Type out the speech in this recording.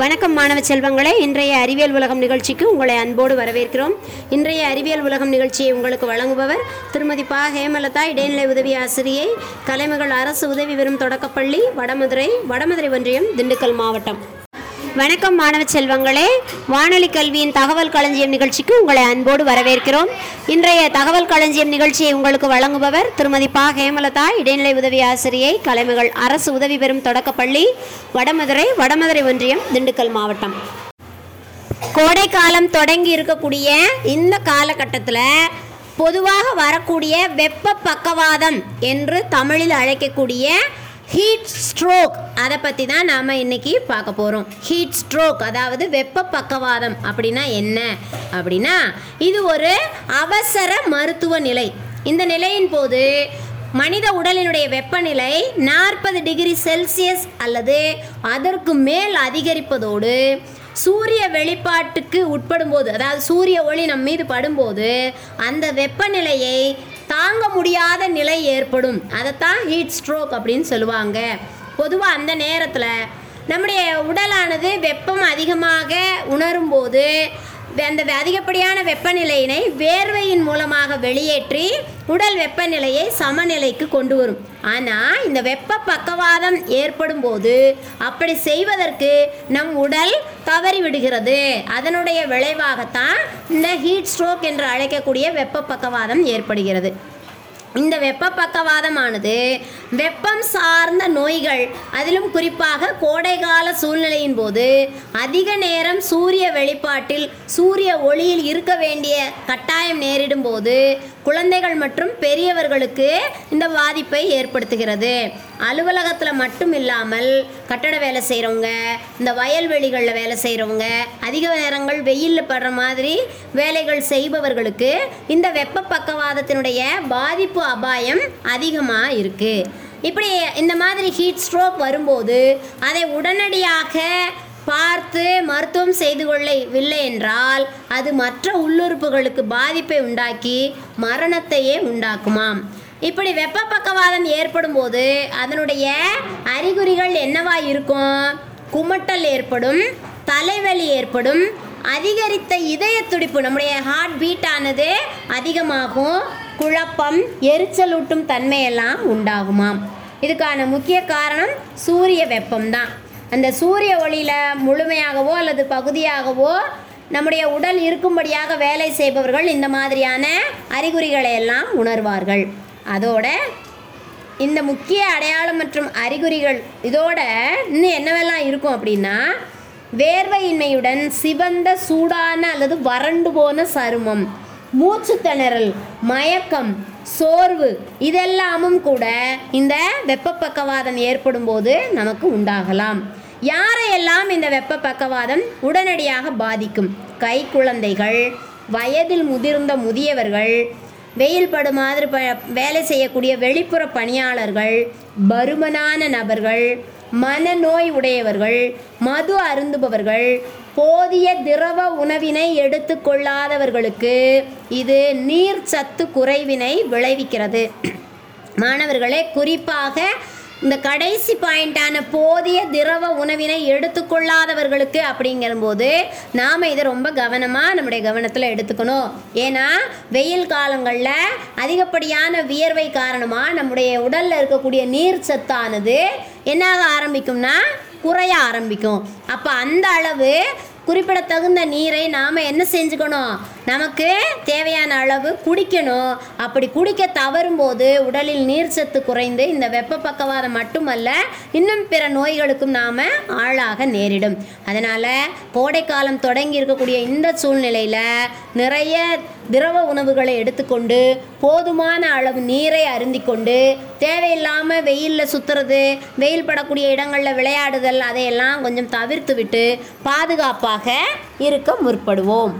வணக்கம் மாணவ செல்வங்களே. இன்றைய அறிவியல் உலகம் நிகழ்ச்சிக்கு உங்களை அன்போடு வரவேற்கிறோம். இன்றைய அறிவியல் உலகம் நிகழ்ச்சியை உங்களுக்கு வழங்குபவர் திருமதி பா. ஹேமலதா இடைநிலை உதவி ஆசிரியை கலைமகள் அரசு உதவி பெறும் தொடக்கப்பள்ளி வடமதுரை வடமதுரை ஒன்றியம் திண்டுக்கல் மாவட்டம். வணக்கம் மாணவ செல்வங்களே. வானொலி கல்வியின் தகவல் களஞ்சியம் நிகழ்ச்சிக்கு உங்களை அன்போடு வரவேற்கிறோம். இன்றைய தகவல் களஞ்சியம் நிகழ்ச்சியை உங்களுக்கு வழங்குபவர் திருமதி பா. ஹேமலதா இடைநிலை உதவி ஆசிரியை கலைமகள் அரசு உதவி பெறும் தொடக்கப்பள்ளி வடமதுரை வடமதுரை ஒன்றியம் திண்டுக்கல் மாவட்டம். கோடை காலம் தொடங்கி இருக்கக்கூடிய இந்த காலகட்டத்தில் பொதுவாக வரக்கூடிய வெப்ப பக்கவாதம் என்று தமிழில் அழைக்கக்கூடிய ஹீட் ஸ்ட்ரோக் அதை பற்றி தான் நாம் இன்னைக்கு பார்க்க போகிறோம் ஹீட் ஸ்ட்ரோக் அதாவது வெப்ப பக்கவாதம் அப்படின்னா என்ன? அப்படின்னா இது ஒரு அவசர மருத்துவ நிலை. இந்த நிலையின் போது மனித உடலினுடைய வெப்பநிலை நாற்பது டிகிரி செல்சியஸ் அல்லது அதற்கு மேல் அதிகரிப்பதோடு சூரிய வெளிப்பாட்டுக்கு உட்படும்போது அதாவது சூரிய ஒளி நம் மீது படும்போது அந்த வெப்பநிலையை தாங்க முடியாத நிலை ஏற்படும். அதைத்தான் ஹீட் ஸ்ட்ரோக் அப்படின்னு சொல்லுவாங்க. பொதுவாக அந்த நேரத்தில் நம்முடைய உடலானது வெப்பம் அதிகமாக உணரும்போது அந்த அதிகப்படியான வெப்பநிலையினை வேர்வையின் மூலமாக வெளியேற்றி உடல் வெப்பநிலையை சமநிலைக்கு கொண்டு வரும். ஆனால் இந்த வெப்ப பக்கவாதம் ஏற்படும் போது அப்படி செய்வதற்கு நம் உடல் தவறி விடுகிறது. அதனுடைய விளைவாகத்தான் இந்த ஹீட் ஸ்ட்ரோக் என்று அழைக்கக்கூடிய வெப்ப பக்கவாதம் ஏற்படுகிறது. இந்த வெப்ப பக்கவாதமானது வெப்பம் சார்ந்த நோய்கள். அதிலும் குறிப்பாக கோடைகால சூழ்நிலையின் போது அதிக நேரம் சூரிய வெளிப்பாட்டில் சூரிய ஒளியில் இருக்க வேண்டிய கட்டாயம் நேரிடும் போது குழந்தைகள் மற்றும் பெரியவர்களுக்கு இந்த பாதிப்பை ஏற்படுத்துகிறது. அலுவலகத்தில் மட்டும் இல்லாமல் கட்டட வேலை செய்கிறவங்க இந்த வயல்வெளிகளில் வேலை செய்கிறவங்க அதிக நேரங்கள் வெயிலில் படுற மாதிரி வேலைகள் செய்பவர்களுக்கு இந்த வெப்ப பக்கவாதத்தினுடைய பாதிப்பு அபாயம் அதிகமாக இருக்குது இப்படி இந்த மாதிரி ஹீட் ஸ்ட்ரோக் வரும்போது அதை உடனடியாக பார்த்து மருத்துவம் செய்து கொள்ளவில்லை என்றால் அது மற்ற உள்ளுறுப்புகளுக்கு பாதிப்பை உண்டாக்கி மரணத்தையே உண்டாக்குமாம். இப்படி வெப்ப பக்கவாதம் ஏற்படும் போது அதனுடைய அறிகுறிகள் என்னவா இருக்கும்? குமட்டல் ஏற்படும் தலைவலி ஏற்படும் அதிகரித்த இதய துடிப்பு நம்முடைய ஹார்ட் பீட் ஆனது அதிகமாகும் குழப்பம் எரிச்சலூட்டும் தன்மையெல்லாம் உண்டாகுமாம். இதுக்கான முக்கிய காரணம் சூரிய வெப்பம்தான். அந்த சூரிய ஒளியில் முழுமையாகவோ அல்லது பகுதியாகவோ நம்முடைய உடல் இருக்கும்படியாக வேலை செய்பவர்கள் இந்த மாதிரியான அறிகுறிகளை எல்லாம் உணர்வார்கள். அதோட இந்த முக்கிய அடையாளம் மற்றும் அறிகுறிகள் இதோட இன்னும் என்னவெல்லாம் இருக்கும் அப்படின்னா வேர்வையின்மையுடன் சிவந்த சூடான அல்லது வறண்டு போன சருமம் மூச்சு திணறல் மயக்கம் சோர்வு. இதெல்லாமும் கூட இந்த வெப்ப பக்கவாதம் ஏற்படும் போது நமக்கு உண்டாகலாம். யாரையெல்லாம் இந்த வெப்ப பக்கவாதம் உடனடியாக பாதிக்கும்? கை குழந்தைகள் வயதில் முதிர்ந்த முதியவர்கள் வெயில் படு மாதிரி ப வேலை செய்யக்கூடிய வெளிப்புற பணியாளர்கள் பருமனான நபர்கள் மனநோய் உடையவர்கள் மது அருந்துபவர்கள் போதிய திரவ உணவினை எடுத்துக்கொள்ளாதவர்களுக்கு இது நீர் சத்து குறைவினை விளைவிக்கிறது. மாணவர்களே குறிப்பாக இந்த கடைசி பாயிண்டான போதிய திரவ உணவினை எடுத்துக்கொள்ளாதவர்களுக்கு அப்படிங்கிறபோது நாம் இதை ரொம்ப கவனமாக நம்முடைய கவனத்தில் எடுத்துக்கணும். ஏன்னா வெயில் காலங்களில் அதிகப்படியான வியர்வை காரணமாக நம்முடைய உடலில் இருக்கக்கூடிய நீர் சத்தானது என்னாக ஆரம்பிக்கும்னா குறைய ஆரம்பிக்கும். அப்போ அந்த அளவு குறிப்பிடத்தகுந்த நீரை நாம் என்ன செஞ்சுக்கணும்? நமக்கு தேவையான அளவு குடிக்கணும். அப்படி குடிக்க தவறும்போது உடலில் நீர்ச்சத்து குறைந்து இந்த வெப்ப பக்கவாதம் மட்டுமல்ல இன்னும் பிற நோய்களுக்கும் நாம் ஆளாக நேரிடும். அதனால் கோடைக்காலம் தொடங்கி இருக்கக்கூடிய இந்த சூழ்நிலையில் நிறைய திரவ உணவுகளை எடுத்துக்கொண்டு போதுமான அளவு நீரை அருந்திக்கொண்டு தேவையில்லாமல் வெயிலில் சுற்றுறது வெயில் படக்கூடிய இடங்களில் விளையாடுதல் அதையெல்லாம் கொஞ்சம் தவிர்த்து விட்டு பாதுகாப்பாக இருக்க முற்படுவோம்.